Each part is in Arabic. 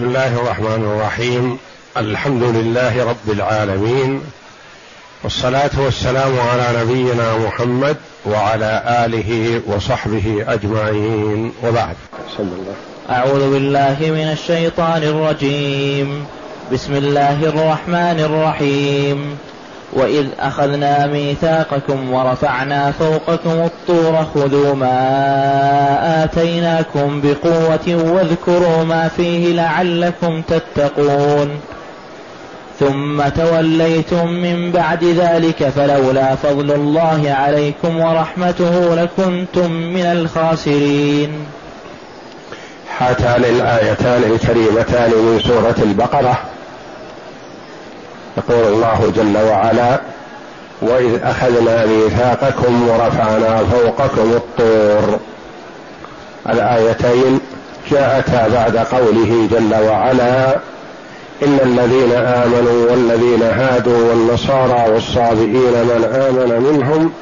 بسم الله الرحمن الرحيم. الحمد لله رب العالمين. والصلاة والسلام على نبينا محمد وعلى آله وصحبه أجمعين. وبعد. أعوذ بالله من الشيطان الرجيم. بسم الله الرحمن الرحيم. وإذ أخذنا ميثاقكم ورفعنا فوقكم الطور خذوا ما آتيناكم بقوة واذكروا ما فيه لعلكم تتقون. ثم توليتم من بعد ذلك فلولا فضل الله عليكم ورحمته لكنتم من الخاسرين. هاتان الآيتان الكريمتان من سورة البقرة. يقول الله جل وعلا وإذ أخذنا ميثاقكم ورفعنا فوقكم الطور. الآيتين جاءتا بعد قوله جل وعلا إن الذين آمنوا والذين هادوا والنصارى والصابئين من آمن منهم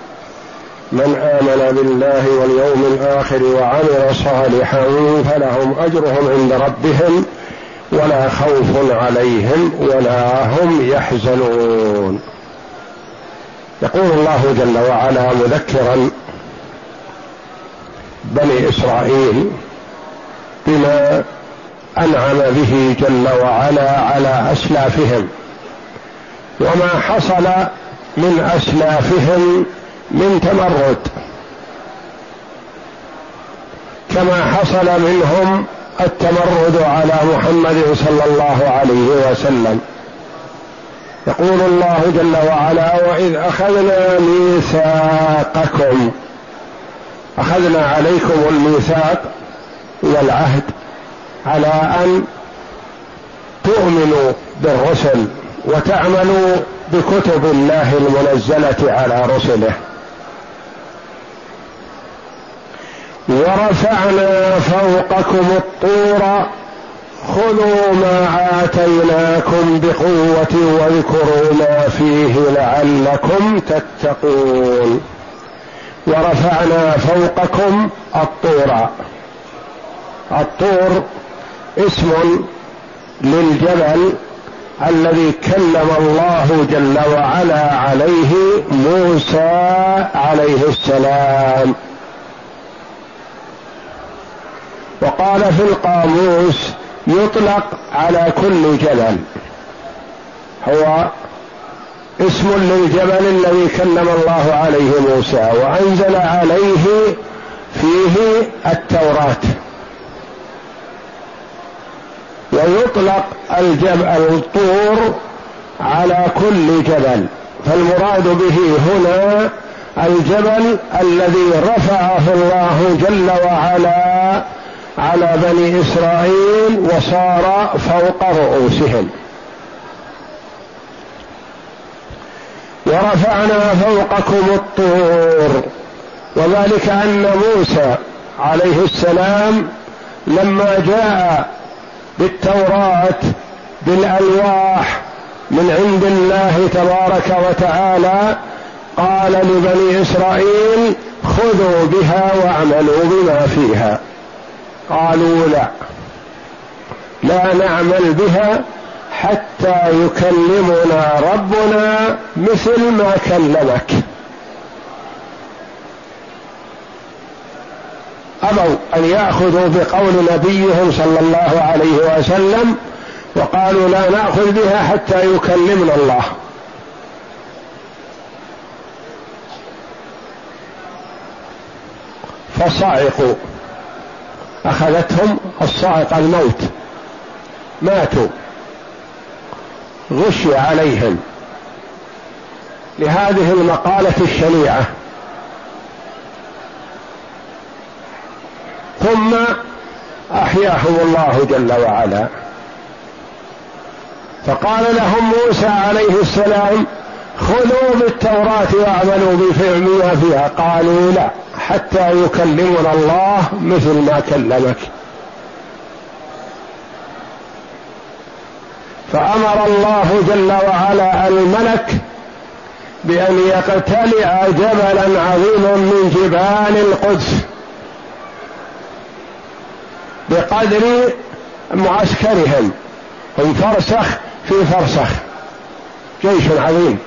من آمن بالله واليوم الآخر وعمل صالحا فلهم أجرهم عند ربهم ولا خوف عليهم ولا هم يحزنون. يقول الله جل وعلا مذكرا بني إسرائيل بما أنعم به جل وعلا على أسلافهم وما حصل من أسلافهم من تمرد. كما حصل منهم التمرد على محمد صلى الله عليه وسلم. يقول الله جل وعلا وإذ أخذنا ميثاقكم. أخذنا عليكم الميثاق والعهد على أن تؤمنوا بالرسل وتعملوا بكتب الله المنزلة على رسله. ورفعنا فوقكم الطور. خذوا ما آتيناكم بقوة واذكروا ما فيه لعلكم تتقون. ورفعنا فوقكم الطور. الطور اسم للجبل الذي كلم الله جل وعلا عليه موسى عليه السلام. وقال في القاموس يطلق على كل جبل. هو اسم للجبل الذي كلم الله عليه موسى وأنزل عليه فيه التوراة. ويطلق الجبل الطور على كل جبل. فالمراد به هنا الجبل الذي رفعه الله جل وعلا على بني إسرائيل وصار فوق رؤوسهم. ورفعنا فوقكم الطور. وذلك أن موسى عليه السلام لما جاء بالتوراة بالألواح من عند الله تبارك وتعالى قال لبني إسرائيل خذوا بها واعملوا بما فيها. قالوا لا. لا نعمل بها حتى يكلمنا ربنا مثل ما كلمك. أبوا أن يأخذوا بقول نبيهم صلى الله عليه وسلم وقالوا لا نأخذ بها حتى يكلمنا الله. فصعقوا أخذتهم الصاعقه الموت. ماتوا. غشي عليهم. لهذه المقالة الشنيعة. ثم أحياهم الله جل وعلا. فقال لهم موسى عليه السلام خذوا بالتوراة واعملوا بما فيها قالوا لا. حتى يكلمنا الله مثل ما كلمك. فأمر الله جل وعلا الملك بأن يقتلع جبلا عظيما من جبال القدس بقدر معسكرهم. هم فرسخ في فرسخ. جيش عظيم.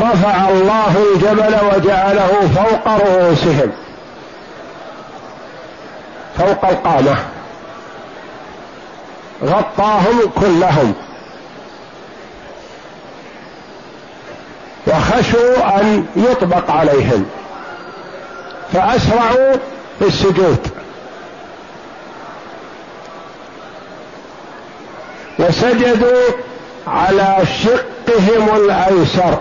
فرفع الله الجبل وجعله فوق رؤوسهم. فوق القامة. غطاهم كلهم. وخشوا أن يطبق عليهم. فأسرعوا في السجود. وسجدوا على شقهم الأيسر.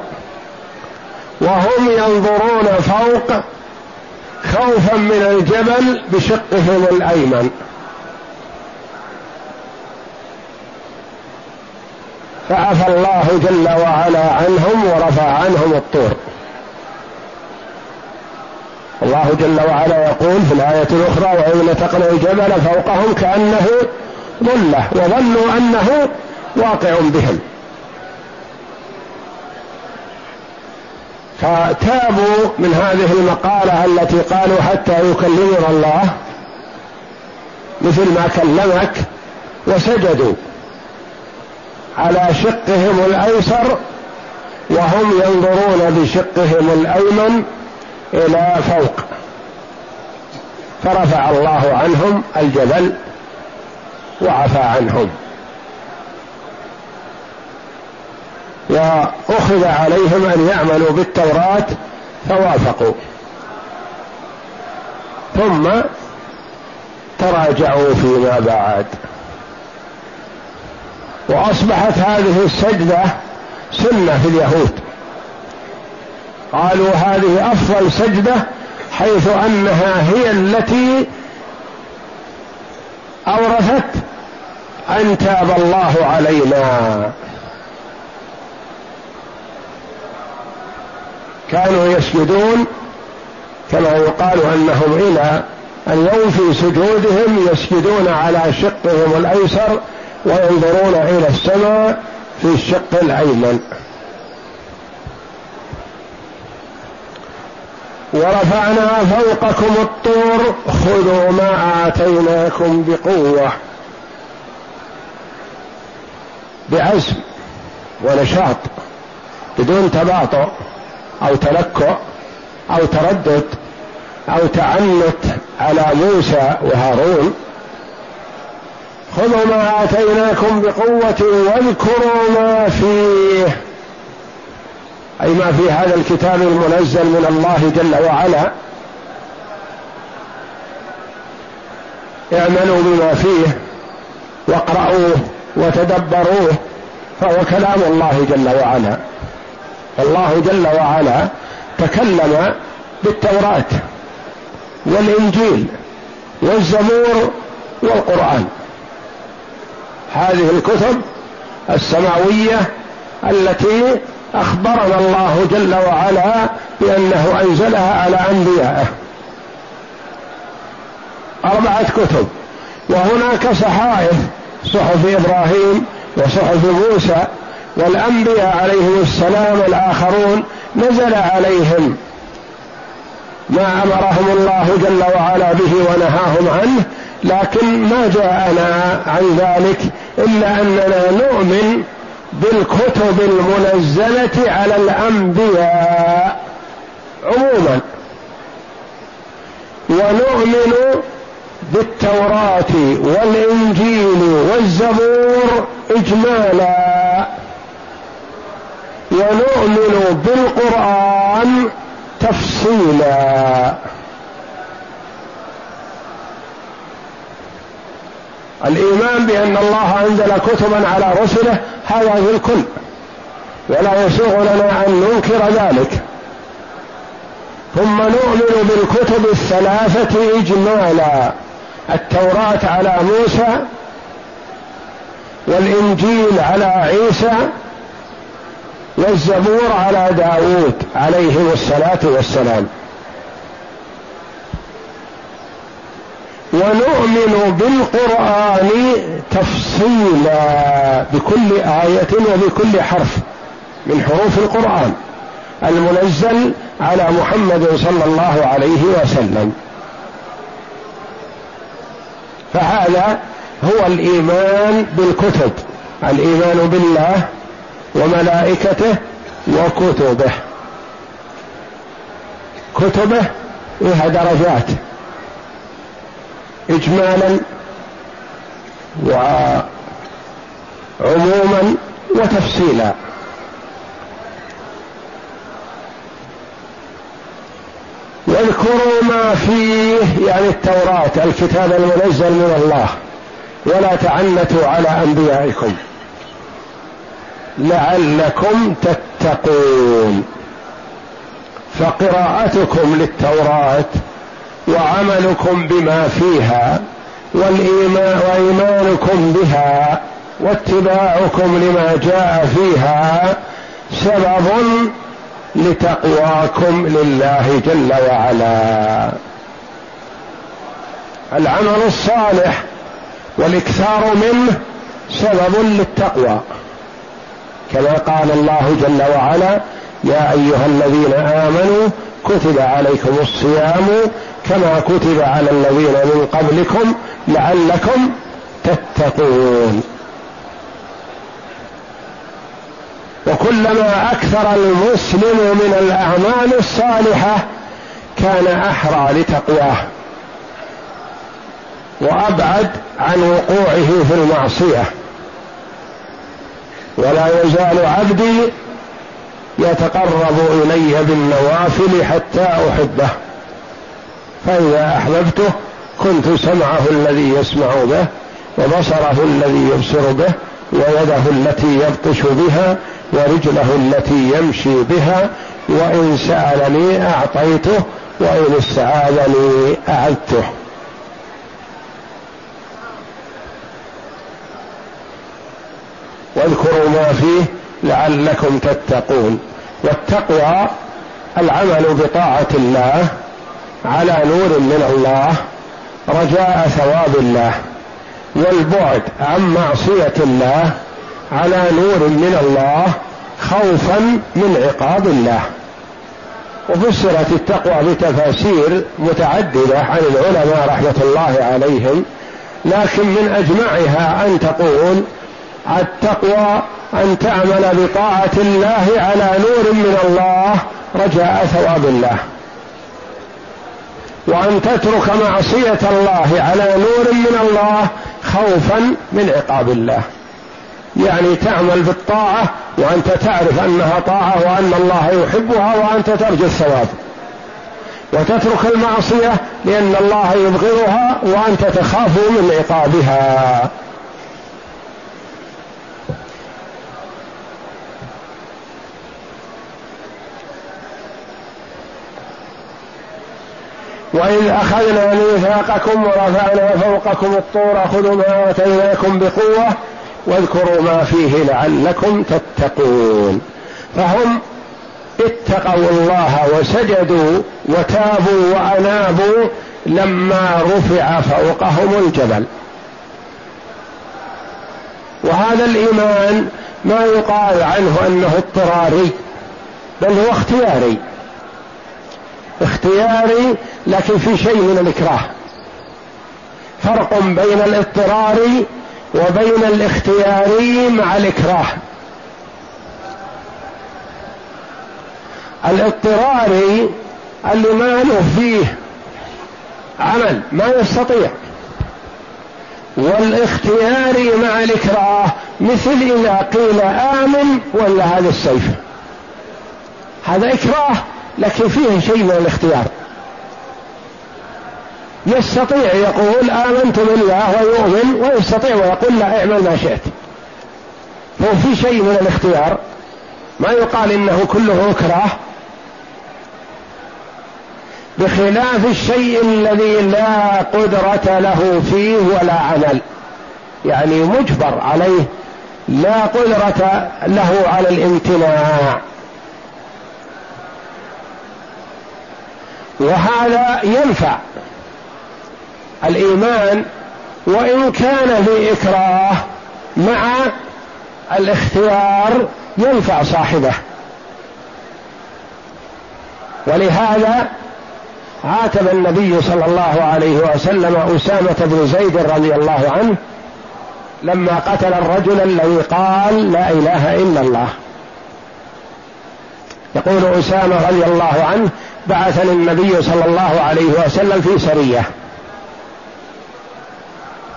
وهم ينظرون فوق خوفا من الجبل بشقهم الأيمن. فعفى الله جل وعلا عنهم ورفع عنهم الطور. الله جل وعلا يقول في الآية الأخرى وإذ نتقنا الجبل فوقهم كأنه ظلة وظنوا أنه واقع بهم. فتابوا من هذه المقالة التي قالوا حتى يكلمنا الله مثل ما كلمك وسجدوا على شقهم الأيسر وهم ينظرون بشقهم الأيمن إلى فوق. فرفع الله عنهم الجبل وعفى عنهم. وأخذ عليهم أن يعملوا بالتوراة فوافقوا. ثم تراجعوا فيما بعد. وأصبحت هذه السجدة سنة في اليهود. قالوا هذه أفضل سجدة حيث أنها هي التي أورثت أن تاب الله علينا. كانوا يسجدون كما يقال أنهم إلى اليوم في سجودهم يسجدون على شقهم الأيسر وينظرون إلى السماء في الشق الأيمن. ورفعنا فوقكم الطور خذوا ما آتيناكم بقوة بعزم ونشاط بدون تباطؤ. أو تلكؤ أو تردد أو تعنت على موسى وهارون خذوا ما آتيناكم بقوة واذكروا ما فيه. أي ما في هذا الكتاب المنزل من الله جل وعلا. اعملوا بما فيه واقرأوه وتدبروه فهو كلام الله جل وعلا. الله جل وعلا تكلم بالتوراة والإنجيل والزبور والقرآن. هذه الكتب السماوية التي أخبرنا الله جل وعلا بأنه أنزلها على أنبيائه. أربعة كتب. وهناك صحائف صحف إبراهيم وصحف موسى والأنبياء عليهم السلام الآخرون نزل عليهم ما أمرهم الله جل وعلا به ونهاهم عنه لكن ما جاءنا عن ذلك إلا أننا نؤمن بالكتب المنزلة على الأنبياء عموما. ونؤمن بالتوراة والإنجيل والزبور اجمالا. ونؤمن بالقرآن تفصيلا. الإيمان بأن الله أنزل كتبا على رسله هذا في الكل. ولا يسوغ لنا أن ننكر ذلك. ثم نؤمن بالكتب الثلاثة اجمالا التوراة على موسى والإنجيل على عيسى والزبور على داود عليهم الصلاة والسلام. ونؤمن بالقرآن تفصيلا بكل آية وبكل حرف من حروف القرآن المنزل على محمد صلى الله عليه وسلم. فهذا هو الإيمان بالكتب الإيمان بالله وملائكته وكتبه. كتبه لها درجات. اجمالا وعموما وتفصيلا. واذكروا ما فيه يعني التوراة الكتاب المنزل من الله. ولا تعنتوا على أنبيائكم. لعلكم تتقون. فقراءتكم للتوراة وعملكم بما فيها والإيمان وإيمانكم بها واتباعكم لما جاء فيها سبب لتقواكم لله جل وعلا. العمل الصالح والإكثار منه سبب للتقوى. كما قال الله جل وعلا يا أيها الذين آمنوا كتب عليكم الصيام كما كتب على الذين من قبلكم لعلكم تتقون. وكلما أكثر المسلم من الأعمال الصالحة كان أحرى لتقواه وأبعد عن وقوعه في المعصية. ولا يزال عبدي يتقرب إلي بالنوافل حتى أحبه. فإذا أحببته كنت سمعه الذي يسمع به وبصره الذي يبصر به ويده التي يبطش بها ورجله التي يمشي بها وإن سألني أعطيته وإن استعاذني أعدته واذكروا ما فيه لعلكم تتقون. والتقوى العمل بطاعة الله على نور من الله رجاء ثواب الله والبعد عن معصية الله على نور من الله خوفا من عقاب الله. وفسرت التقوى بتفاسير متعددة عن العلماء رحمة الله عليهم لكن من أجمعها أن تقول التقوى أن تعمل بطاعة الله على نور من الله رجاء ثواب الله. وأن تترك معصية الله على نور من الله خوفا من عقاب الله. يعني تعمل بالطاعة وأنت تعرف أنها طاعة وأن الله يحبها وأنت ترجو الثواب. وتترك المعصية لأن الله يبغضها وأنت تخاف من عقابها. وإذ أخذنا ميثاقكم ورفعنا فوقكم الطور خذوا ما آتيناكم بقوة واذكروا ما فيه لعلكم تتقون. فهم اتقوا الله وسجدوا وتابوا وأنابوا لما رفع فوقهم الجبل. وهذا الإيمان ما يقال عنه أنه اضطراري بل هو اختياري. اختياري لكن في شيء من الإكراه. فرق بين الاضطرار وبين الاختياري مع الإكراه. الاضطراري اللي ما له فيه عمل ما يستطيع. والاختياري مع الإكراه مثل إذا قيل آمن ولا هذا السيف. هذا إكراه. لكن فيه شيء من الاختيار. يستطيع يقول آمنت بالله ويؤمن ويستطيع ويقول لا اعمل ما شئت. فهو في شيء من الاختيار. ما يقال إنه كله اكراه بخلاف الشيء الذي لا قدرة له فيه ولا عمل. يعني مجبر عليه لا قدرة له على الامتناع. وهذا ينفع. الإيمان وإن كان في إكراه مع الاختيار ينفع صاحبه. ولهذا عاتب النبي صلى الله عليه وسلم أسامة بن زيد رضي الله عنه لما قتل الرجل الذي قال لا إله إلا الله. يقول أسامة رضي الله عنه بعثني النبي صلى الله عليه وسلم في سرية.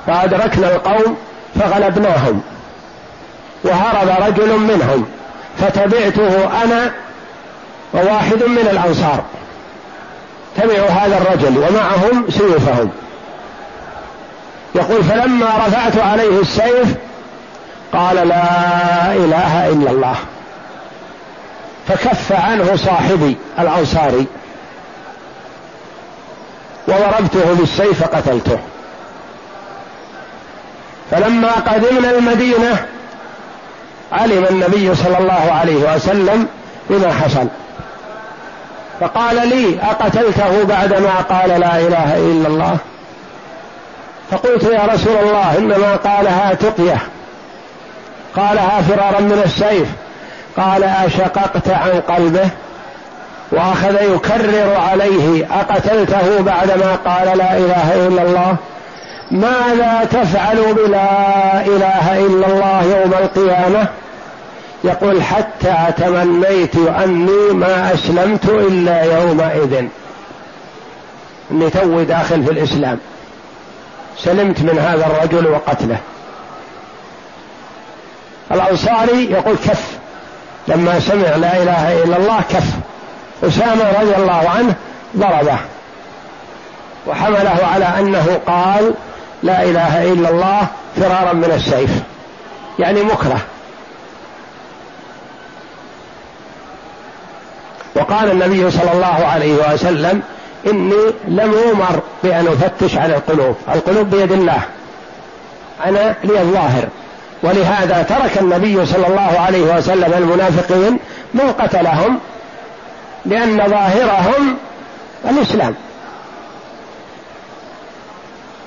فأدركنا القوم فغلبناهم. وهرب رجل منهم. فتبعته أنا وواحد من الأنصار. تبعوا هذا الرجل ومعهم سيوفهم. يقول فلما رفعت عليه السيف قال لا إله إلا الله. فكف عنه صاحبي الأنصاري. وضربته بالسيف فقتلته. فلما قدمنا المدينة علم النبي صلى الله عليه وسلم بما حصل. فقال لي أقتلته بعدما قال لا إله إلا الله؟ فقلت يا رسول الله إنما قالها تقية. قالها فرارا من السيف. قال أشققت عن قلبه وأخذ يكرر عليه أقتلته بعدما قال لا إله إلا الله ماذا تفعل بلا إله إلا الله يوم القيامة يقول حتى تمنيت اني ما أسلمت إلا يومئذ اني توي داخل في الإسلام سلمت من هذا الرجل وقتله الأنصاري يقول كف لما سمع لا إله إلا الله كف. أسامة رضي الله عنه ضربه. وحمله على أنه قال لا إله إلا الله فرارا من السيف. يعني مكره. وقال النبي صلى الله عليه وسلم إني لم أمر بأن أفتش على القلوب. القلوب بيد الله. أنا لي الظاهر. ولهذا ترك النبي صلى الله عليه وسلم المنافقين من قتلهم لأن ظاهرهم الإسلام.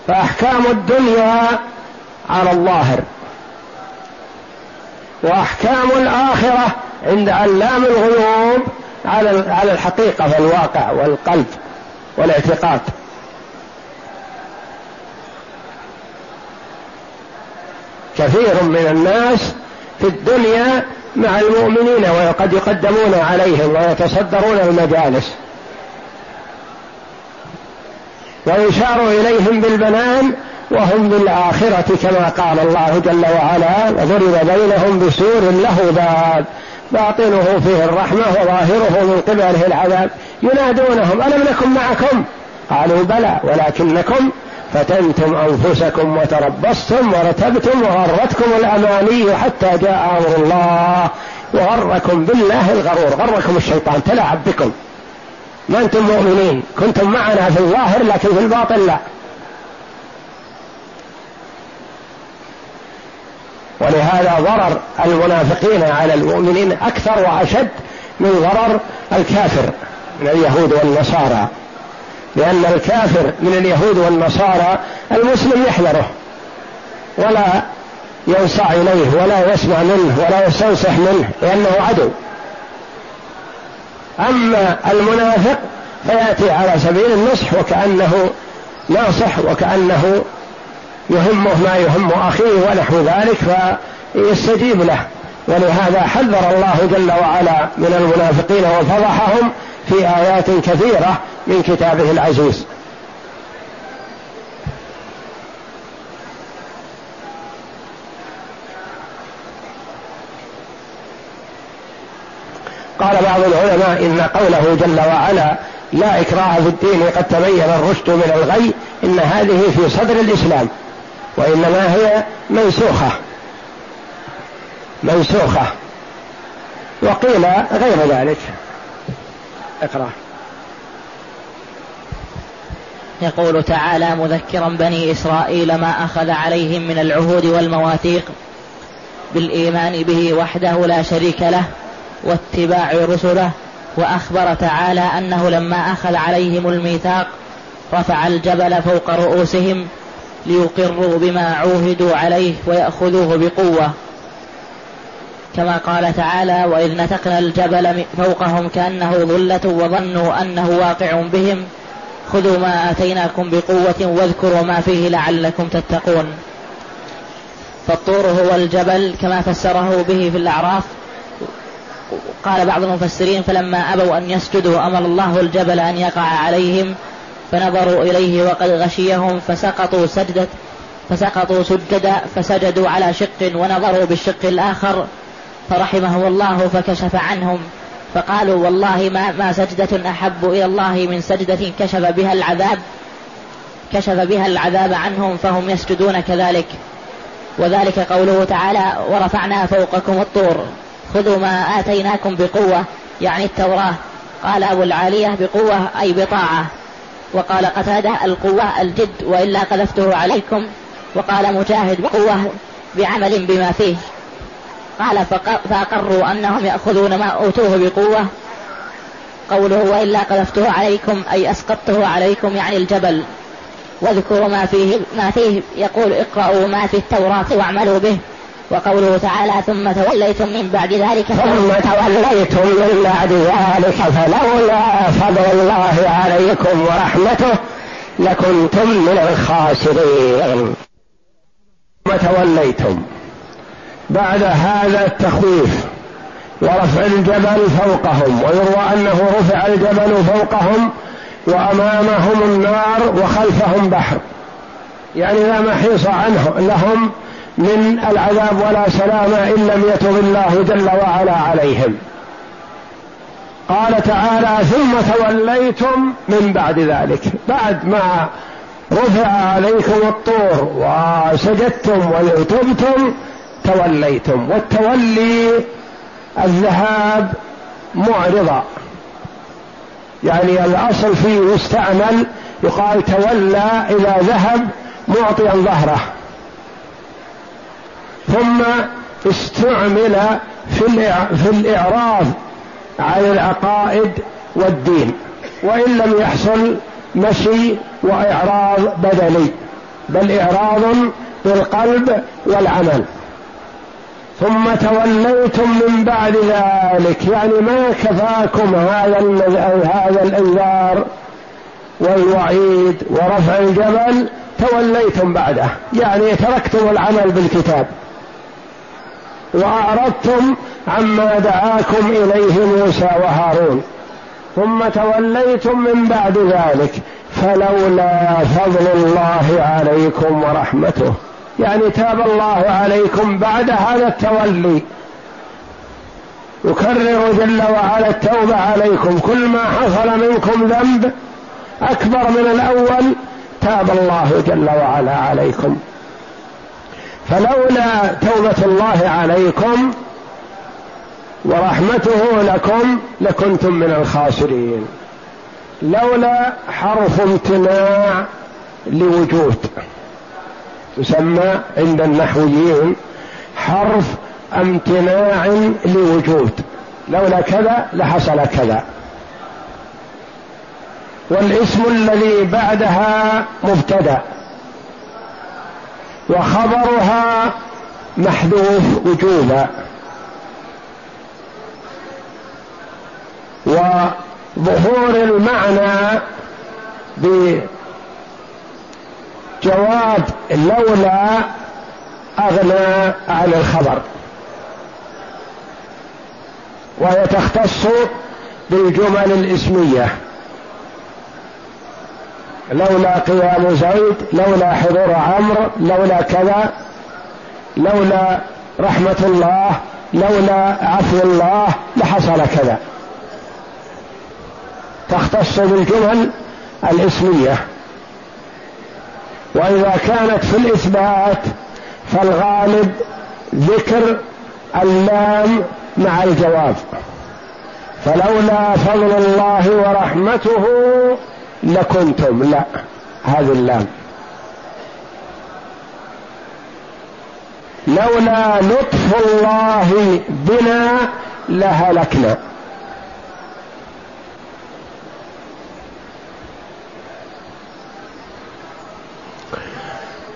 فأحكام الدنيا على الظاهر وأحكام الآخرة عند علام الغيوب على على الحقيقة والواقع والقلب والاعتقاد. كثير من الناس في الدنيا مع المؤمنين وقد يقدمون عليهم ويتصدرون المجالس. ويشار إليهم بالبنان وهم بالآخرة كما قال الله جل وعلا وضرب بينهم بسور له باب باطنه فيه الرحمة وظاهره من قبله العذاب. ينادونهم ألم نكن معكم؟ قالوا بلى ولكنكم فتنتم أنفسكم وتربصتم ورتبتم وغرتكم الأماني حتى جاء أمر الله وغركم بالله الغرور. غركم الشيطان. تلاعب بكم ما أنتم مؤمنين. كنتم معنا في الظاهر لكن في الباطن لا. ولهذا ضرر المنافقين على المؤمنين أكثر وأشد من ضرر الكافر من اليهود والنصارى. لأن الكافر من اليهود والنصارى المسلم يحذره ولا ينصع إليه ولا يسمع منه ولا يستنصح منه لأنه عدو. أما المنافق فيأتي على سبيل النصح وكأنه ناصح وكأنه يهمه ما يهم أخيه ونحو ذلك فيستجيب له. ولهذا حذر الله جل وعلا من المنافقين وفضحهم في آيات كثيرة من كتابه العزيز. قال بعض العلماء إن قوله جل وعلا لا إكراه في الدين قد تبين الرشد من الغي إن هذه في صدر الإسلام وإنما هي منسوخة. منسوخة. وقيل غير ذلك. اقرأ. يقول تعالى مذكرا بني إسرائيل ما أخذ عليهم من العهود والمواثيق بالإيمان به وحده لا شريك له واتباع رسله وأخبر تعالى أنه لما أخذ عليهم الميثاق رفع الجبل فوق رؤوسهم ليقروا بما عوهدوا عليه ويأخذوه بقوة. كما قال تعالى وإذ نتقنا الجبل فوقهم كأنه ظلة وظنوا أنه واقع بهم خذوا ما آتيناكم بقوة واذكروا ما فيه لعلكم تتقون. فالطور هو الجبل كما فسره به في الأعراف. قال بعض المفسرين فلما أبوا أن يسجدوا أمر الله الجبل أن يقع عليهم فنظروا إليه وقد غشيهم فسقطوا سجدة فسقطوا سجدا فسجدوا على شق ونظروا بالشق الآخر فرحمه الله فكشف عنهم. فقالوا والله ما, ما سجدة أحب إلى الله من سجدة كشف بها العذاب كشف بها العذاب عنهم فهم يسجدون كذلك. وذلك قوله تعالى ورفعنا فوقكم الطور خذوا ما آتيناكم بقوة يعني التوراة. قال أبو العالية بقوة أي بطاعة. وقال قتادة القوة الجد وإلا قذفته عليكم. وقال مجاهد بقوة بعمل بما فيه. قال فأقروا أنهم يأخذون ما أوتوه بقوة. قوله وإلا قذفته عليكم أي أسقطته عليكم يعني الجبل. واذكروا ما فيه ما فيه يقول اقرأوا ما في التوراة واعملوا به. وقوله تعالى ثم توليتم من بعد ذلك ثم توليتم من بعد ذلك فلولا فضل الله عليكم ورحمته لكنتم من الخاسرين. ثم توليتم. بعد هذا التخويف ورفع الجبل فوقهم ويروى أنه رفع الجبل فوقهم وأمامهم النار وخلفهم بحر. يعني لا محيص عنه لهم من العذاب ولا سلام إن لم يتب الله جل وعلا عليهم. قال تعالى ثم توليتم من بعد ذلك. بعد ما رفع عليكم الطور وسجدتم وتبتم توليتم. والتولي الذهاب معرضا يعني الأصل فيه يستعمل يقال تولى اذا ذهب معطيا ظهره. ثم استعمل في الإعراض عن العقائد والدين. وإن لم يحصل مشي وإعراض بدني بل إعراض بالقلب والعمل. ثم توليتم من بعد ذلك. يعني ما كفاكم هذا هذا الإنذار والوعيد ورفع الجبل توليتم بعده. يعني تركتم العمل بالكتاب. وأعرضتم عما دعاكم إليه موسى وهارون. ثم توليتم من بعد ذلك فلولا فضل الله عليكم ورحمته. يعني تاب الله عليكم بعد هذا التولي. يكرر جل وعلا التوبة عليكم. كل ما حصل منكم ذنب أكبر من الأول تاب الله جل وعلا عليكم. فلولا توبة الله عليكم ورحمته لكم لكنتم من الخاسرين. لولا حرف امتناع لوجود. يسمى عند النحويين حرف امتناع لوجود. لولا كذا لحصل كذا. والاسم الذي بعدها مبتدأ. وخبرها محذوف وجوبا. وظهور المعنى جواب لولا أغنى عن الخبر. وهي تختص بالجمل الإسمية. لولا قيام زيد لولا حضور عمرو لولا كذا لولا رحمة الله لولا عفو الله لحصل كذا. تختص بالجمل الإسمية. وإذا كانت في الإثبات فالغالب ذكر اللام مع الجواب. فلولا فضل الله ورحمته لكنتم. لا هذه اللام. لولا لطف الله بنا لهلكنا.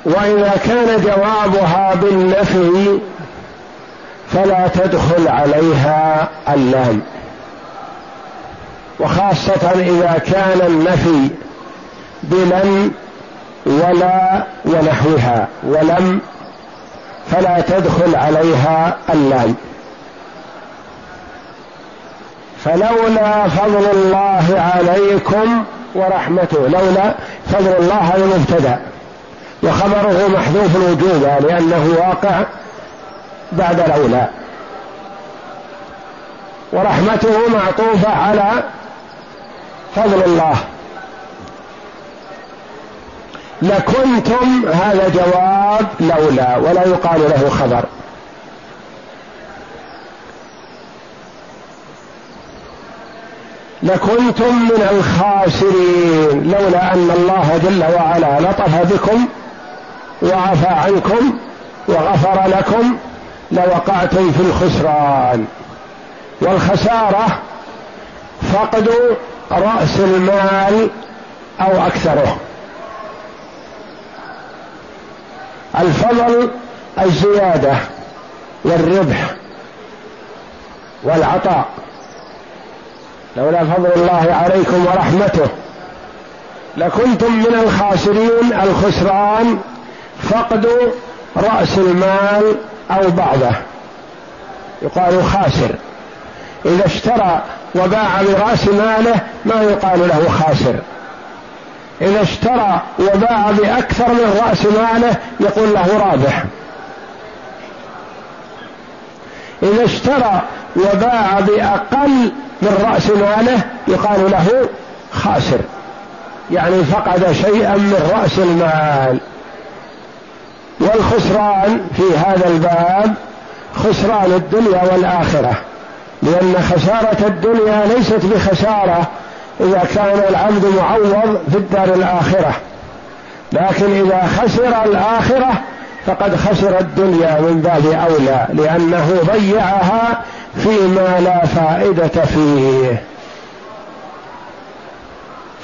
وإذا كان جوابها بالنفي فلا تدخل عليها اللام. وخاصة إذا كان النفي بلن ولا ونحوها ولم فلا تدخل عليها اللام. فلولا فضل الله عليكم ورحمته لولا فضل الله هذا مبتدا وخبره محذوف الوجوب لأنه واقع بعد لولا ورحمته معطوفة على فضل الله. لكنتم هذا جواب لولا ولا يقال له خبر. لكنتم من الخاسرين لولا أن الله جل وعلا لطف بكم وعفى عنكم وغفر لكم لوقعتم في الخسران. والخسارة فقد رأس المال أو أكثره. الفضل الزيادة والربح والعطاء. لولا فضل الله عليكم ورحمته لكنتم من الخاسرين الخسران فقد رأس المال أو بعضه. يقال خاسر. إذا اشترى وباع برأس ماله ما يقال له خاسر. إذا اشترى وباع بأكثر من رأس ماله يقول له رابح. إذا اشترى وباع بأقل من رأس ماله يقال له خاسر. يعني فقد شيئا من رأس المال. والخسران في هذا الباب خسران الدنيا والآخرة لأن خسارة الدنيا ليست بخسارة إذا كان العبد معوض في الدار الآخرة لكن إذا خسر الآخرة فقد خسر الدنيا من باب أولى لأنه ضيعها فيما لا فائدة فيه.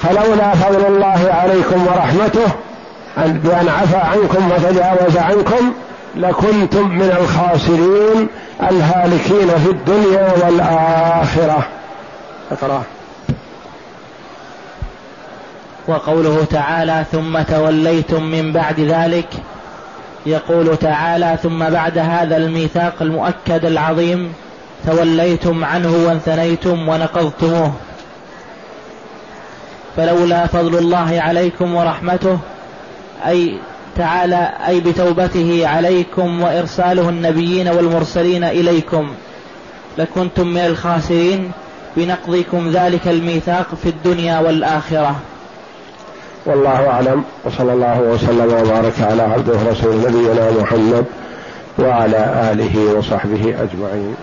فلولا فضل الله عليكم ورحمته بأن عفى عنكم وتجاوز عنكم لكنتم من الخاسرين الهالكين في الدنيا والآخرة. اقرأ. وقوله تعالى ثم توليتم من بعد ذلك يقول تعالى ثم بعد هذا الميثاق المؤكد العظيم توليتم عنه وانثنيتم ونقضتموه. فلولا فضل الله عليكم ورحمته أي تعالى أي بتوبته عليكم وإرساله النبيين والمرسلين إليكم. لكنتم من الخاسرين بنقضكم ذلك الميثاق في الدنيا والآخرة. والله أعلم وصلى الله وسلم وبارك على عبده ورسول نبينا محمد وعلى آله وصحبه أجمعين.